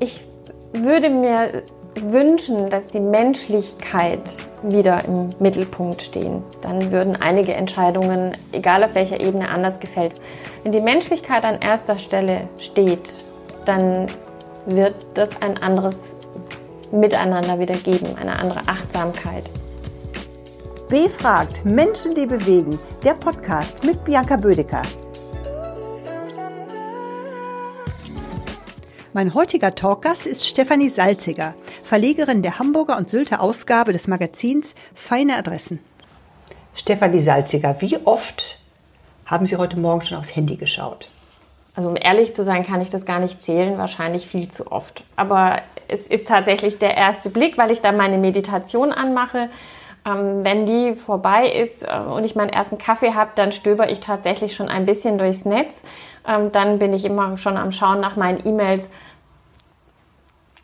Ich würde mir wünschen, dass die Menschlichkeit wieder im Mittelpunkt stehen. Dann würden einige Entscheidungen, egal auf welcher Ebene, anders gefällt. Wenn die Menschlichkeit an erster Stelle steht, dann wird das ein anderes Miteinander wieder geben, eine andere Achtsamkeit. Befragt Menschen, die bewegen. Der Podcast mit Bianca Bödecker. Mein heutiger Talkgast ist Stefanie Salziger, Verlegerin der Hamburger und Sylter Ausgabe des Magazins Feine Adressen. Stefanie Salziger, wie oft haben Sie heute Morgen schon aufs Handy geschaut? Also um ehrlich zu sein, kann ich das gar nicht zählen, wahrscheinlich viel zu oft. Aber es ist tatsächlich der erste Blick, weil ich da meine Meditation anmache. Ähm, wenn die vorbei ist äh, und ich meinen ersten Kaffee habe, dann stöber ich tatsächlich schon ein bisschen durchs Netz. Ähm, dann bin ich immer schon am Schauen nach meinen E-Mails.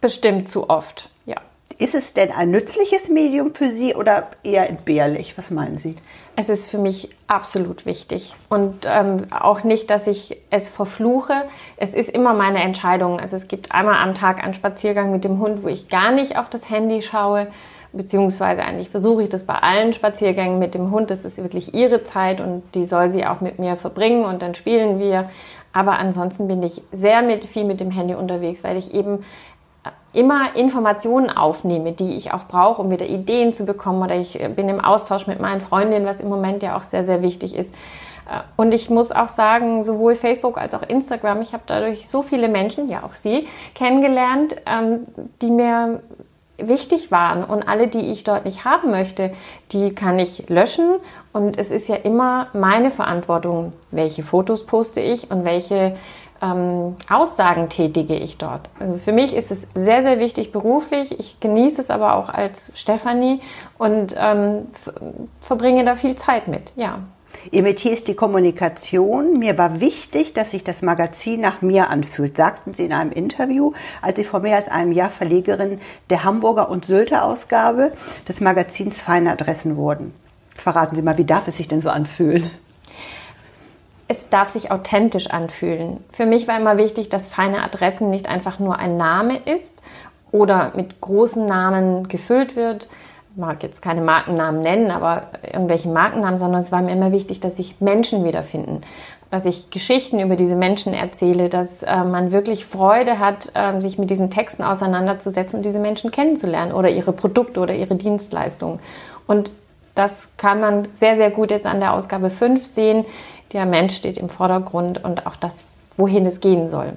Bestimmt zu oft, ja. Ist es denn ein nützliches Medium für Sie oder eher entbehrlich? Was meinen Sie? Es ist für mich absolut wichtig. Und ähm, auch nicht, dass ich es verfluche. Es ist immer meine Entscheidung. Also es gibt einmal am Tag einen Spaziergang mit dem Hund, wo ich gar nicht auf das Handy schaue beziehungsweise eigentlich versuche ich das bei allen Spaziergängen mit dem Hund. Das ist wirklich ihre Zeit und die soll sie auch mit mir verbringen und dann spielen wir. Aber ansonsten bin ich sehr mit, viel mit dem Handy unterwegs, weil ich eben immer Informationen aufnehme, die ich auch brauche, um wieder Ideen zu bekommen. Oder ich bin im Austausch mit meinen Freundinnen, was im Moment ja auch sehr, sehr wichtig ist. Und ich muss auch sagen, sowohl Facebook als auch Instagram, ich habe dadurch so viele Menschen, ja auch Sie, kennengelernt, ähm, die mir wichtig waren und alle, die ich dort nicht haben möchte, die kann ich löschen und es ist ja immer meine Verantwortung, welche Fotos poste ich und welche ähm, Aussagen tätige ich dort. Also für mich ist es sehr, sehr wichtig beruflich. Ich genieße es aber auch als Stefanie und ähm, verbringe da viel Zeit mit, ja. Ihr Metier ist die Kommunikation. Mir war wichtig, dass sich das Magazin nach mir anfühlt, sagten Sie in einem Interview, als Sie vor mehr als einem Jahr Verlegerin der Hamburger und Sylter Ausgabe des Magazins Feine Adressen wurden. Verraten Sie mal, wie darf es sich denn so anfühlen? Es darf sich authentisch anfühlen. Für mich war immer wichtig, dass Feine Adressen nicht einfach nur ein Name ist oder mit großen Namen gefüllt wird, mag jetzt keine Markennamen nennen, aber irgendwelche Markennamen, sondern es war mir immer wichtig, dass sich Menschen wiederfinden, dass ich Geschichten über diese Menschen erzähle, dass äh, man wirklich Freude hat, äh, sich mit diesen Texten auseinanderzusetzen und diese Menschen kennenzulernen oder ihre Produkte oder ihre Dienstleistungen. Und das kann man sehr, sehr gut jetzt an der Ausgabe 5 sehen. Der Mensch steht im Vordergrund und auch das, wohin es gehen soll.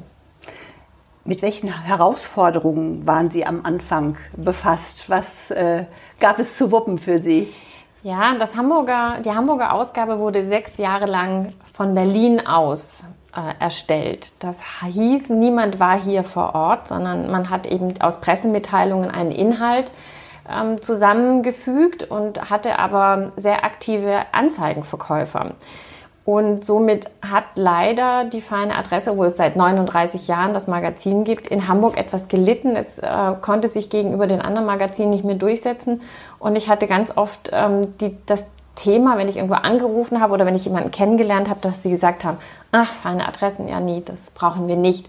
Mit welchen Herausforderungen waren Sie am Anfang befasst? Was äh, gab es zu wuppen für Sie? Ja, das Hamburger, die Hamburger Ausgabe wurde sechs Jahre lang von Berlin aus äh, erstellt. Das hieß, niemand war hier vor Ort, sondern man hat eben aus Pressemitteilungen einen Inhalt ähm, zusammengefügt und hatte aber sehr aktive Anzeigenverkäufer. Und somit hat leider die feine Adresse, wo es seit 39 Jahren das Magazin gibt, in Hamburg etwas gelitten. Es äh, konnte sich gegenüber den anderen Magazinen nicht mehr durchsetzen. Und ich hatte ganz oft ähm, die, das Thema, wenn ich irgendwo angerufen habe oder wenn ich jemanden kennengelernt habe, dass sie gesagt haben, ach, feine Adressen, ja nie, das brauchen wir nicht.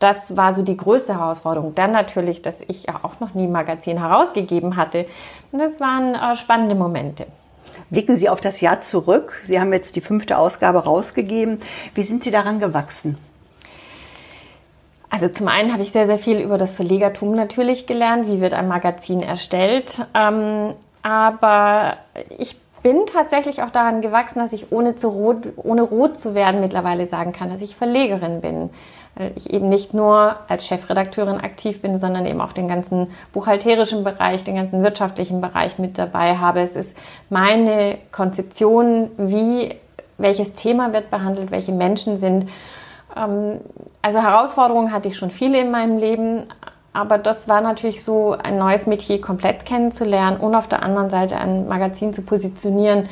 Das war so die größte Herausforderung. Dann natürlich, dass ich ja auch noch nie ein Magazin herausgegeben hatte. Das waren äh, spannende Momente. Blicken Sie auf das Jahr zurück. Sie haben jetzt die fünfte Ausgabe rausgegeben. Wie sind Sie daran gewachsen? Also zum einen habe ich sehr, sehr viel über das Verlegertum natürlich gelernt. Wie wird ein Magazin erstellt? Ähm, aber ich bin tatsächlich auch daran gewachsen, dass ich ohne, zu rot, ohne rot zu werden mittlerweile sagen kann, dass ich Verlegerin bin weil ich eben nicht nur als Chefredakteurin aktiv bin, sondern eben auch den ganzen buchhalterischen Bereich, den ganzen wirtschaftlichen Bereich mit dabei habe. Es ist meine Konzeption, wie welches Thema wird behandelt, welche Menschen sind. Ähm, also Herausforderungen hatte ich schon viele in meinem Leben, aber das war natürlich so, ein neues Metier komplett kennenzulernen und auf der anderen Seite ein Magazin zu positionieren.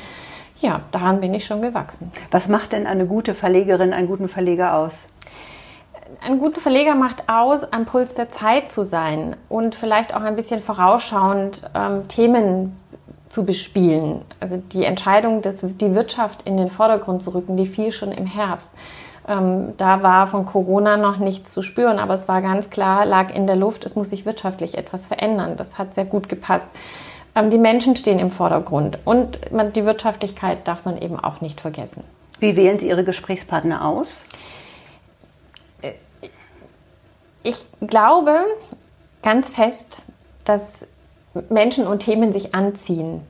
Ja, daran bin ich schon gewachsen. Was macht denn eine gute Verlegerin, einen guten Verleger aus? Ein guter Verleger macht aus, am Puls der Zeit zu sein und vielleicht auch ein bisschen vorausschauend ähm, Themen zu bespielen. Also die Entscheidung, dass die Wirtschaft in den Vordergrund zu rücken, die fiel schon im Herbst. Ähm, da war von Corona noch nichts zu spüren, aber es war ganz klar, lag in der Luft, es muss sich wirtschaftlich etwas verändern. Das hat sehr gut gepasst. Ähm, die Menschen stehen im Vordergrund und man, die Wirtschaftlichkeit darf man eben auch nicht vergessen. Wie wählen Sie Ihre Gesprächspartner aus? Ich glaube ganz fest, dass Menschen und Themen sich anziehen.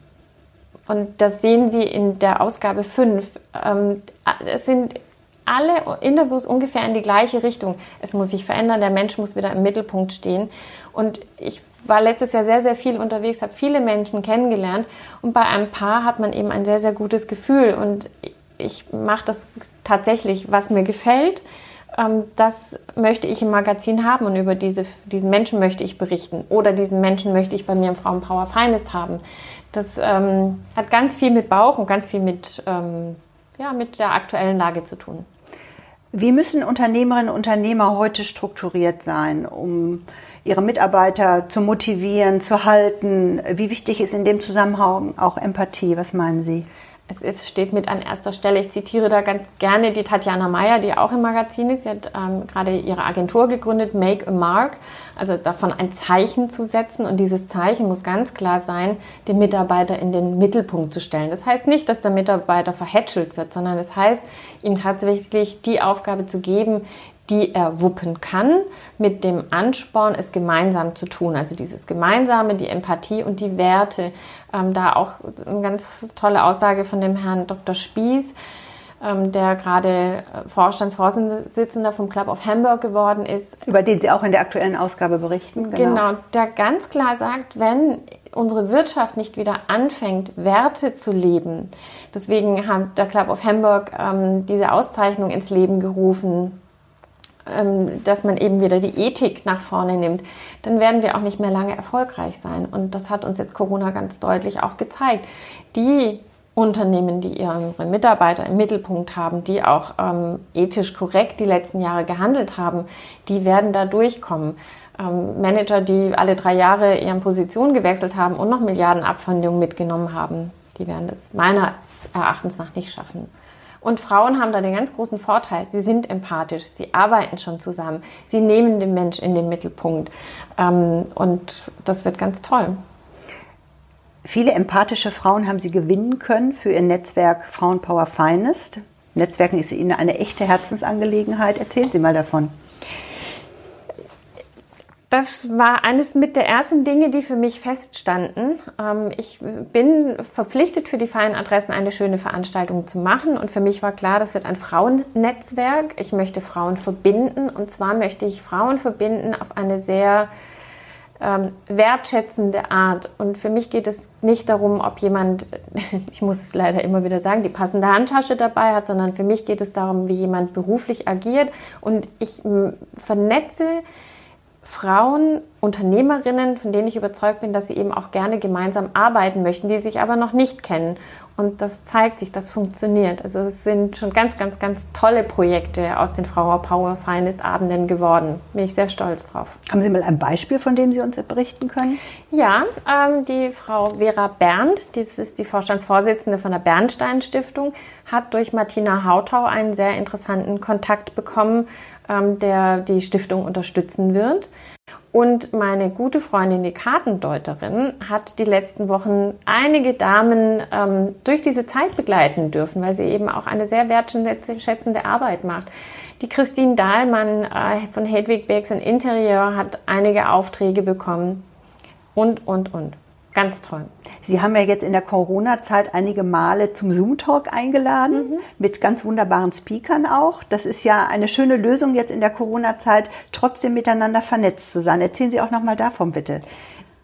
Und das sehen Sie in der Ausgabe 5. Ähm, es sind alle Interviews ungefähr in die gleiche Richtung. Es muss sich verändern, der Mensch muss wieder im Mittelpunkt stehen. Und ich war letztes Jahr sehr, sehr viel unterwegs, habe viele Menschen kennengelernt und bei einem Paar hat man eben ein sehr, sehr gutes Gefühl. Und ich mache das tatsächlich, was mir gefällt. Ähm, das möchte ich im Magazin haben und über diese, diesen Menschen möchte ich berichten. Oder diesen Menschen möchte ich bei mir im Frauenpower Finest haben. Das ähm, hat ganz viel mit Bauch und ganz viel mit, ähm, ja, mit der aktuellen Lage zu tun. Wie müssen Unternehmerinnen und Unternehmer heute strukturiert sein, um ihre Mitarbeiter zu motivieren, zu halten? Wie wichtig ist in dem Zusammenhang auch Empathie? Was meinen Sie? Es ist, steht mit an erster Stelle. Ich zitiere da ganz gerne die Tatjana Meyer, die auch im Magazin ist. Sie hat ähm, gerade ihre Agentur gegründet, Make a Mark, also davon ein Zeichen zu setzen. Und dieses Zeichen muss ganz klar sein, den Mitarbeiter in den Mittelpunkt zu stellen. Das heißt nicht, dass der Mitarbeiter verhätschelt wird, sondern es das heißt, ihm tatsächlich die Aufgabe zu geben, die er wuppen kann, mit dem Ansporn, es gemeinsam zu tun. Also dieses Gemeinsame, die Empathie und die Werte. Ähm, da auch eine ganz tolle Aussage von dem Herrn Dr. Spieß, ähm, der gerade äh, Vorstandsvorsitzender vom Club of Hamburg geworden ist. Über den Sie auch in der aktuellen Ausgabe berichten. Genau, genau der ganz klar sagt, wenn unsere Wirtschaft nicht wieder anfängt, Werte zu leben, deswegen hat der Club of Hamburg ähm, diese Auszeichnung ins Leben gerufen, dass man eben wieder die Ethik nach vorne nimmt, dann werden wir auch nicht mehr lange erfolgreich sein. Und das hat uns jetzt Corona ganz deutlich auch gezeigt. Die Unternehmen, die ihre Mitarbeiter im Mittelpunkt haben, die auch ähm, ethisch korrekt die letzten Jahre gehandelt haben, die werden da durchkommen. Ähm, Manager, die alle drei Jahre ihren Position gewechselt haben und noch Milliarden Abfindungen mitgenommen haben, die werden das meiner Erachtens nach nicht schaffen. Und Frauen haben da den ganz großen Vorteil, sie sind empathisch, sie arbeiten schon zusammen, sie nehmen den Mensch in den Mittelpunkt. Ähm, und das wird ganz toll. Viele empathische Frauen haben Sie gewinnen können für Ihr Netzwerk Frauenpower Finest. Netzwerken ist Ihnen eine echte Herzensangelegenheit. Erzählen Sie mal davon das war eines mit der ersten Dinge, die für mich feststanden. Ähm, ich bin verpflichtet, für die feinen Adressen eine schöne Veranstaltung zu machen. Und für mich war klar, das wird ein Frauennetzwerk. Ich möchte Frauen verbinden. Und zwar möchte ich Frauen verbinden auf eine sehr ähm, wertschätzende Art. Und für mich geht es nicht darum, ob jemand, ich muss es leider immer wieder sagen, die passende Handtasche dabei hat, sondern für mich geht es darum, wie jemand beruflich agiert. Und ich vernetze Frauen, Unternehmerinnen, von denen ich überzeugt bin, dass sie eben auch gerne gemeinsam arbeiten möchten, die sich aber noch nicht kennen. Und das zeigt sich, das funktioniert. Also es sind schon ganz, ganz, ganz tolle Projekte aus den Frauer Power Finest Abenden geworden. Bin ich sehr stolz drauf. Haben Sie mal ein Beispiel, von dem Sie uns berichten können? Ja, ähm, die Frau Vera Berndt, das ist die Vorstandsvorsitzende von der Bernstein Stiftung, hat durch Martina Hautau einen sehr interessanten Kontakt bekommen, ähm, der die Stiftung unterstützen wird. Und meine gute Freundin, die Kartendeuterin, hat die letzten Wochen einige Damen ähm, durch diese Zeit begleiten dürfen, weil sie eben auch eine sehr wertschätzende Arbeit macht. Die Christine Dahlmann äh, von Hedwig Bergs und Interieur hat einige Aufträge bekommen. Und, und, und. Ganz toll. Sie haben ja jetzt in der Corona-Zeit einige Male zum Zoom-Talk eingeladen, mhm. mit ganz wunderbaren Speakern auch. Das ist ja eine schöne Lösung jetzt in der Corona-Zeit, trotzdem miteinander vernetzt zu sein. Erzählen Sie auch nochmal davon, bitte.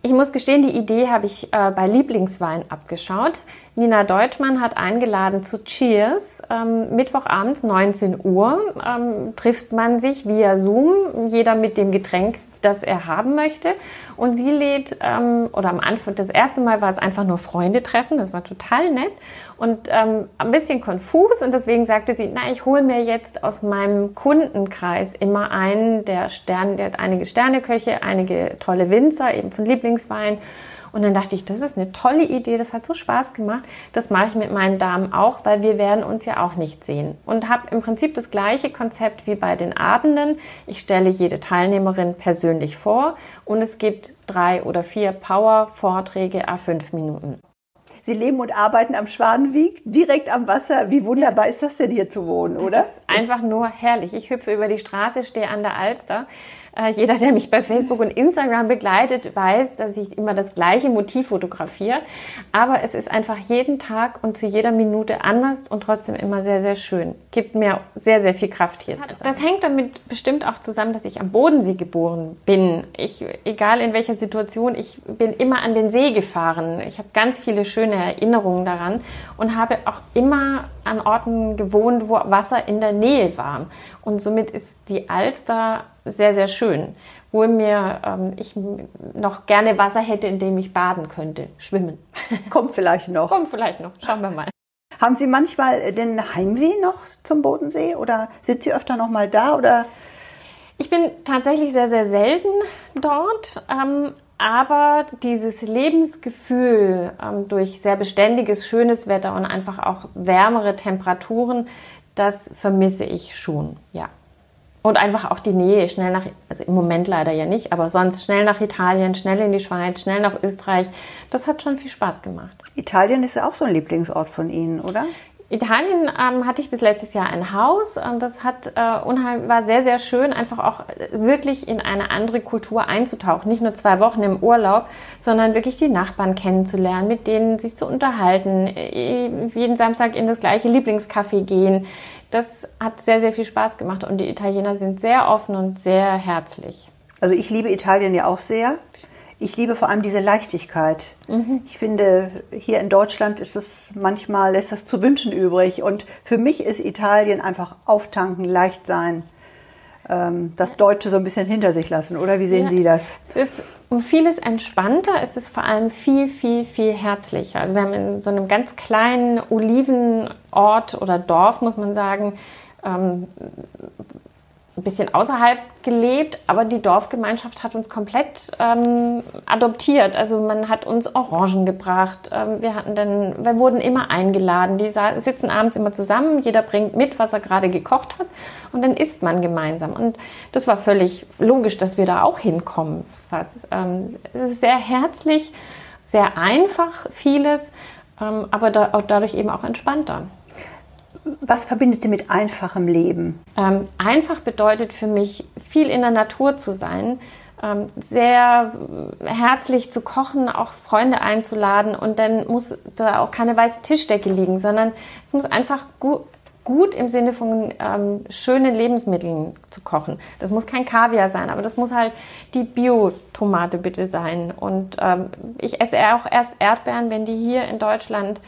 Ich muss gestehen, die Idee habe ich äh, bei Lieblingswein abgeschaut. Nina Deutschmann hat eingeladen zu Cheers. Ähm, Mittwochabends 19 Uhr ähm, trifft man sich via Zoom, jeder mit dem Getränk, das er haben möchte. Und sie lädt, ähm, oder am Anfang, das erste Mal war es einfach nur Freunde treffen, das war total nett und ähm, ein bisschen konfus. Und deswegen sagte sie, na, ich hole mir jetzt aus meinem Kundenkreis immer einen, der Stern, der hat einige Sterneköche, einige tolle Winzer, eben von Lieblingswein. Und dann dachte ich, das ist eine tolle Idee, das hat so Spaß gemacht. Das mache ich mit meinen Damen auch, weil wir werden uns ja auch nicht sehen. Und habe im Prinzip das gleiche Konzept wie bei den Abenden. Ich stelle jede Teilnehmerin persönlich vor und es gibt drei oder vier Power-Vorträge a fünf Minuten. Sie leben und arbeiten am Schwanenweg, direkt am Wasser. Wie wunderbar ist das denn hier zu wohnen, oder? Es ist einfach nur herrlich. Ich hüpfe über die Straße, stehe an der Alster jeder, der mich bei Facebook und Instagram begleitet, weiß, dass ich immer das gleiche Motiv fotografiere. Aber es ist einfach jeden Tag und zu jeder Minute anders und trotzdem immer sehr, sehr schön. Gibt mir sehr, sehr viel Kraft hier das zu sein. Das hängt damit bestimmt auch zusammen, dass ich am Bodensee geboren bin. Ich, egal in welcher Situation, ich bin immer an den See gefahren. Ich habe ganz viele schöne Erinnerungen daran und habe auch immer an Orten gewohnt, wo Wasser in der Nähe war. Und somit ist die Alster sehr, sehr schön. Wo mir ähm, ich noch gerne Wasser hätte, in dem ich baden könnte, schwimmen. Kommt vielleicht noch. Kommt vielleicht noch. Schauen wir mal. Haben Sie manchmal den Heimweh noch zum Bodensee oder sind Sie öfter noch mal da oder? Ich bin tatsächlich sehr, sehr selten dort. Ähm, aber dieses Lebensgefühl ähm, durch sehr beständiges, schönes Wetter und einfach auch wärmere Temperaturen, das vermisse ich schon, ja. Und einfach auch die Nähe, schnell nach, also im Moment leider ja nicht, aber sonst schnell nach Italien, schnell in die Schweiz, schnell nach Österreich. Das hat schon viel Spaß gemacht. Italien ist ja auch so ein Lieblingsort von Ihnen, oder? Italien ähm, hatte ich bis letztes Jahr ein Haus und das hat äh, unheim, war sehr, sehr schön, einfach auch wirklich in eine andere Kultur einzutauchen. Nicht nur zwei Wochen im Urlaub, sondern wirklich die Nachbarn kennenzulernen, mit denen sich zu unterhalten, äh, jeden Samstag in das gleiche Lieblingscafé gehen. Das hat sehr, sehr viel Spaß gemacht und die Italiener sind sehr offen und sehr herzlich. Also ich liebe Italien ja auch sehr ich liebe vor allem diese Leichtigkeit. Mhm. Ich finde, hier in Deutschland ist es manchmal, lässt das zu wünschen übrig. Und für mich ist Italien einfach auftanken, leicht sein, ähm, das Deutsche so ein bisschen hinter sich lassen. Oder wie sehen ja. Sie das? Es ist um vieles entspannter. Es ist vor allem viel, viel, viel herzlicher. Also wir haben in so einem ganz kleinen Olivenort oder Dorf, muss man sagen, ähm, ein bisschen außerhalb gelebt, aber die Dorfgemeinschaft hat uns komplett ähm, adoptiert. Also man hat uns Orangen gebracht. Ähm, wir hatten dann, wir wurden immer eingeladen. Die sitzen abends immer zusammen. Jeder bringt mit, was er gerade gekocht hat, und dann isst man gemeinsam. Und das war völlig logisch, dass wir da auch hinkommen. Es, war, ähm, ist sehr herzlich, sehr einfach vieles, ähm, aber da, dadurch eben auch entspannter. Was verbindet sie mit einfachem Leben? Ähm, einfach bedeutet für mich, viel in der Natur zu sein, ähm, sehr herzlich zu kochen, auch Freunde einzuladen und dann muss da auch keine weiße Tischdecke liegen, sondern es muss einfach gut, gut im Sinne von ähm, schönen Lebensmitteln zu kochen. Das muss kein Kaviar sein, aber das muss halt die Bio-Tomate bitte sein. Und ähm, ich esse auch erst Erdbeeren, wenn die hier in Deutschland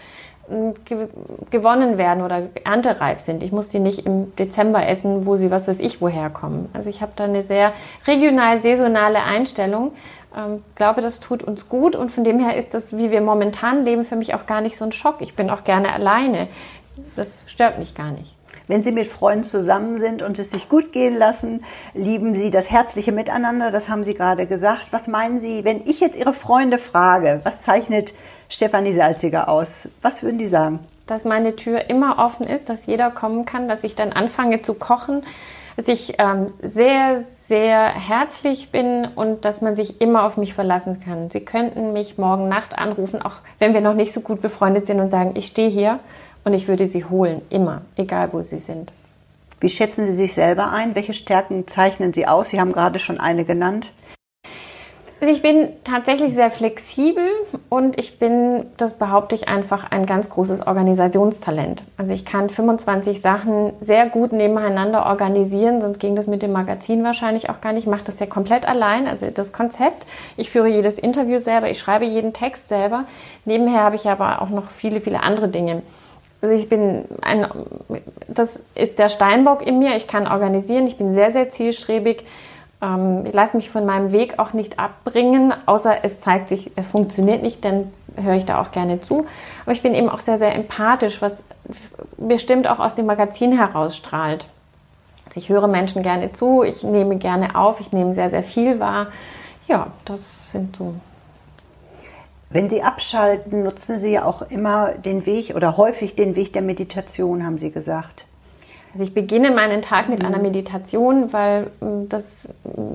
gewonnen werden oder erntereif sind. Ich muss die nicht im Dezember essen, wo sie was weiß ich woher kommen. Also ich habe da eine sehr regional saisonale Einstellung. Ähm, glaube, das tut uns gut und von dem her ist das, wie wir momentan leben, für mich auch gar nicht so ein Schock. Ich bin auch gerne alleine. Das stört mich gar nicht. Wenn Sie mit Freunden zusammen sind und es sich gut gehen lassen, lieben Sie das herzliche Miteinander, das haben Sie gerade gesagt. Was meinen Sie, wenn ich jetzt Ihre Freunde frage, was zeichnet Stefanie Salziger aus? Was würden die sagen? Dass meine Tür immer offen ist, dass jeder kommen kann, dass ich dann anfange zu kochen, dass ich ähm, sehr, sehr herzlich bin und dass man sich immer auf mich verlassen kann. Sie könnten mich morgen Nacht anrufen, auch wenn wir noch nicht so gut befreundet sind und sagen, ich stehe hier und ich würde sie holen, immer, egal wo sie sind. Wie schätzen Sie sich selber ein? Welche Stärken zeichnen Sie aus? Sie haben gerade schon eine genannt. Also ich bin tatsächlich sehr flexibel und ich bin, das behaupte ich einfach, ein ganz großes Organisationstalent. Also ich kann 25 Sachen sehr gut nebeneinander organisieren, sonst ging das mit dem Magazin wahrscheinlich auch gar nicht. Ich mache das ja komplett allein, also das Konzept. Ich führe jedes Interview selber, ich schreibe jeden Text selber. Nebenher habe ich aber auch noch viele, viele andere Dinge. Also ich bin ein, das ist der Steinbock in mir. Ich kann organisieren. Ich bin sehr, sehr zielstrebig. Ähm, ich lasse mich von meinem Weg auch nicht abbringen, außer es zeigt sich, es funktioniert nicht, dann höre ich da auch gerne zu. Aber ich bin eben auch sehr, sehr empathisch, was bestimmt auch aus dem Magazin herausstrahlt. Also ich höre Menschen gerne zu, ich nehme gerne auf, ich nehme sehr, sehr viel wahr. Ja, das sind so Wenn Sie abschalten, nutzen Sie ja auch immer den Weg oder häufig den Weg der Meditation, haben Sie gesagt. Also ich beginne meinen Tag mit einer Meditation, weil mm, das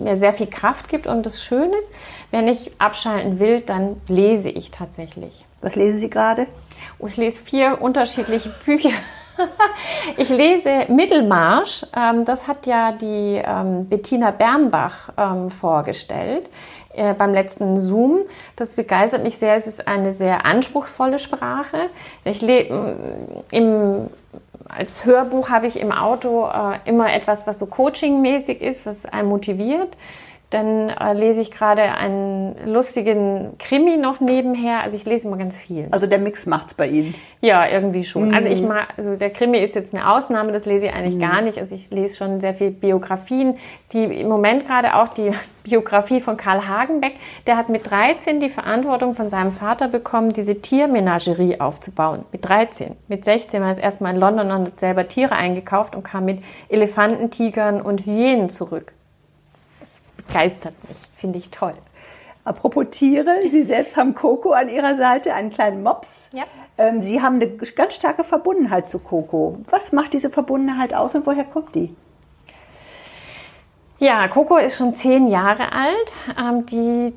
mir sehr viel Kraft gibt und das schön ist. Wenn ich abschalten will, dann lese ich tatsächlich. Was lesen Sie gerade? Oh, ich lese vier unterschiedliche Bücher. ich lese Mittelmarsch. Ähm, das hat ja die ähm, Bettina Bernbach ähm, vorgestellt äh, beim letzten Zoom. Das begeistert mich sehr. Es ist eine sehr anspruchsvolle Sprache. Ich im als Hörbuch habe ich im Auto äh, immer etwas, was so coachingmäßig ist, was einen motiviert. Dann äh, lese ich gerade einen lustigen Krimi noch nebenher. Also ich lese immer ganz viel. Also der Mix macht's bei Ihnen? Ja, irgendwie schon. Mhm. Also ich mag, also der Krimi ist jetzt eine Ausnahme, das lese ich eigentlich mhm. gar nicht. Also ich lese schon sehr viel Biografien, die im Moment gerade auch die Biografie von Karl Hagenbeck. Der hat mit 13 die Verantwortung von seinem Vater bekommen, diese Tiermenagerie aufzubauen. Mit 13. Mit 16 war er erstmal in London und hat selber Tiere eingekauft und kam mit Elefanten, Tigern und Hyänen zurück begeistert mich, finde ich toll. Apropos Tiere, Sie selbst haben Coco an Ihrer Seite, einen kleinen Mops. Ja. Ähm, Sie haben eine ganz starke Verbundenheit zu Coco. Was macht diese Verbundenheit aus und woher kommt die? Ja, Coco ist schon zehn Jahre alt. Ähm, die,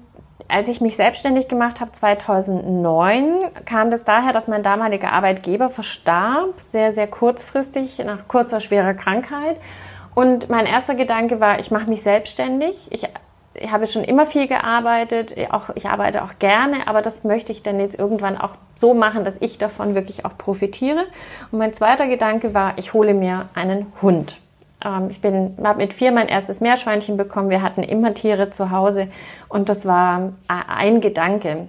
als ich mich selbstständig gemacht habe, 2009, kam das daher, dass mein damaliger Arbeitgeber verstarb, sehr, sehr kurzfristig, nach kurzer, schwerer Krankheit. Und mein erster Gedanke war, ich mache mich selbstständig. Ich, ich habe schon immer viel gearbeitet, auch, ich arbeite auch gerne, aber das möchte ich dann jetzt irgendwann auch so machen, dass ich davon wirklich auch profitiere. Und mein zweiter Gedanke war, ich hole mir einen Hund. Ähm, ich habe mit vier mein erstes Meerschweinchen bekommen. Wir hatten immer Tiere zu Hause und das war ein Gedanke.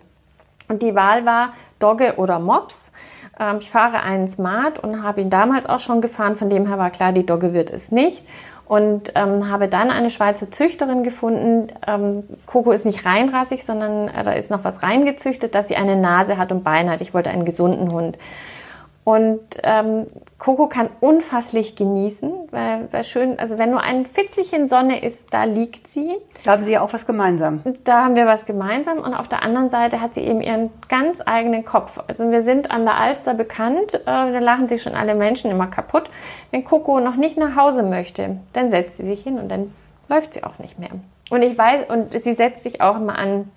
Und die Wahl war Dogge oder Mops. Ähm, ich fahre einen Smart und habe ihn damals auch schon gefahren. Von dem her war klar, die Dogge wird es nicht. Und ähm, habe dann eine Schweizer Züchterin gefunden. Ähm, Coco ist nicht reinrassig, sondern äh, da ist noch was reingezüchtet, dass sie eine Nase hat und Beine hat. Ich wollte einen gesunden Hund. Und ähm, Coco kann unfasslich genießen, weil, weil schön, also wenn nur ein Fitzlichen Sonne ist, da liegt sie. Da haben Sie ja auch was gemeinsam. Da haben wir was gemeinsam und auf der anderen Seite hat sie eben ihren ganz eigenen Kopf. Also wir sind an der Alster bekannt, äh, da lachen sich schon alle Menschen immer kaputt. Wenn Coco noch nicht nach Hause möchte, dann setzt sie sich hin und dann läuft sie auch nicht mehr. Und ich weiß, und sie setzt sich auch immer an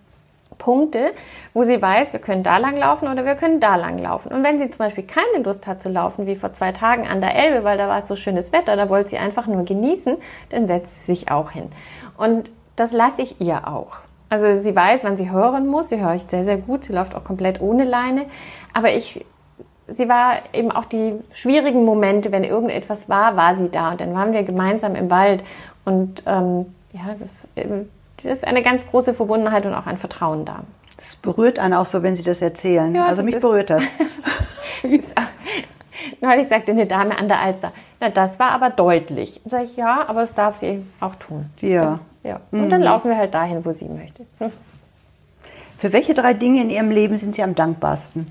Punkte, wo sie weiß, wir können da lang laufen oder wir können da lang laufen. Und wenn sie zum Beispiel keine Lust hat zu laufen, wie vor zwei Tagen an der Elbe, weil da war es so schönes Wetter, da wollte sie einfach nur genießen, dann setzt sie sich auch hin. Und das lasse ich ihr auch. Also sie weiß, wann sie hören muss. Sie höre ich sehr, sehr gut. Sie läuft auch komplett ohne Leine. Aber ich, sie war eben auch die schwierigen Momente, wenn irgendetwas war, war sie da. Und dann waren wir gemeinsam im Wald. Und ähm, ja, das, ist eine ganz große Verbundenheit und auch ein Vertrauen da. Das berührt einen auch so, wenn Sie das erzählen. Ja, also das mich ist, berührt das. auch, neulich sagte eine Dame an der Alster, na, das war aber deutlich. Sag ich, ja, aber das darf sie auch tun. Ja. ja. Und mhm. dann laufen wir halt dahin, wo sie möchte. Für welche drei Dinge in Ihrem Leben sind Sie am dankbarsten?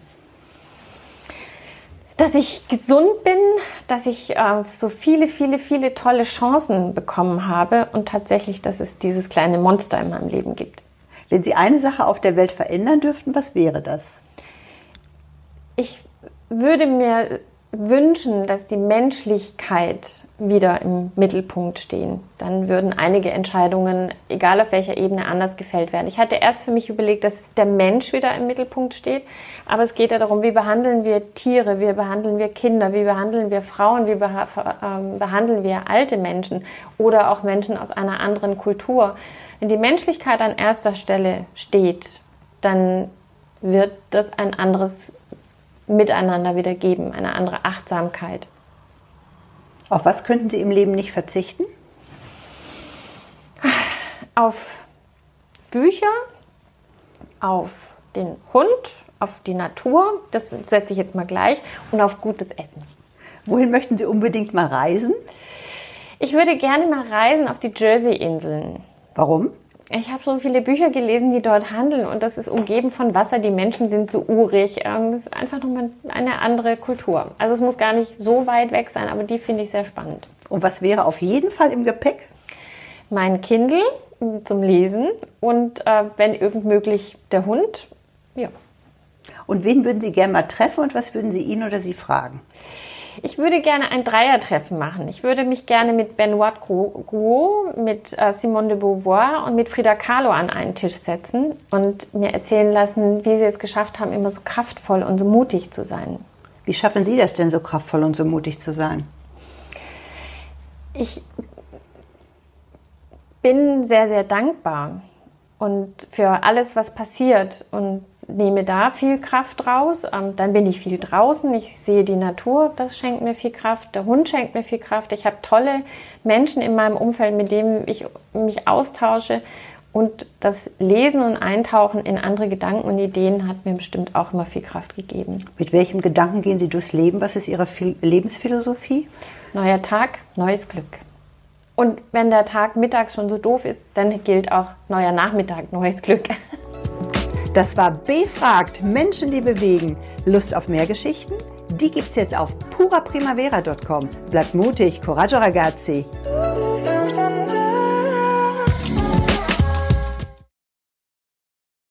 Dass ich gesund bin, dass ich äh, so viele, viele, viele tolle Chancen bekommen habe und tatsächlich, dass es dieses kleine Monster in meinem Leben gibt. Wenn Sie eine Sache auf der Welt verändern dürften, was wäre das? Ich würde mir wünschen, dass die Menschlichkeit wieder im Mittelpunkt stehen. Dann würden einige Entscheidungen, egal auf welcher Ebene, anders gefällt werden. Ich hatte erst für mich überlegt, dass der Mensch wieder im Mittelpunkt steht, aber es geht ja darum, wie behandeln wir Tiere, wie behandeln wir Kinder, wie behandeln wir Frauen, wie ähm, behandeln wir alte Menschen oder auch Menschen aus einer anderen Kultur. Wenn die Menschlichkeit an erster Stelle steht, dann wird das ein anderes Miteinander wieder geben, eine andere Achtsamkeit. Auf was könnten Sie im Leben nicht verzichten? Auf Bücher, auf den Hund, auf die Natur, das setze ich jetzt mal gleich, und auf gutes Essen. Wohin möchten Sie unbedingt mal reisen? Ich würde gerne mal reisen auf die Jersey-Inseln. Warum? Ich habe so viele Bücher gelesen, die dort handeln und das ist umgeben von Wasser. Die Menschen sind so urig. Ähm, das ist einfach nochmal eine andere Kultur. Also es muss gar nicht so weit weg sein, aber die finde ich sehr spannend. Und was wäre auf jeden Fall im Gepäck? Mein Kindle zum Lesen und äh, wenn irgend möglich der Hund. Ja. Und wen würden Sie gerne mal treffen und was würden Sie ihn oder sie fragen? Ich würde gerne ein Dreiertreffen machen. Ich würde mich gerne mit Benoit Gros, mit äh, Simone de Beauvoir und mit Frida Kahlo an einen Tisch setzen und mir erzählen lassen, wie sie es geschafft haben, immer so kraftvoll und so mutig zu sein. Wie schaffen Sie das denn, so kraftvoll und so mutig zu sein? Ich bin sehr, sehr dankbar und für alles, was passiert und nehme da viel Kraft raus. Ähm, dann bin ich viel draußen, ich sehe die Natur, das schenkt mir viel Kraft. Der Hund schenkt mir viel Kraft. Ich habe tolle Menschen in meinem Umfeld, mit denen ich mich austausche. Und das Lesen und Eintauchen in andere Gedanken und Ideen hat mir bestimmt auch immer viel Kraft gegeben. Mit welchem Gedanken gehen Sie durchs Leben? Was ist Ihre Lebensphilosophie? Neuer Tag, neues Glück. Und wenn der Tag mittags schon so doof ist, dann gilt auch neuer Nachmittag, neues Glück. Das war Befragt Menschen, die bewegen. Lust auf mehr Geschichten? Die gibt's jetzt auf puraprimavera.com. Bleibt mutig, coraggio ragazzi.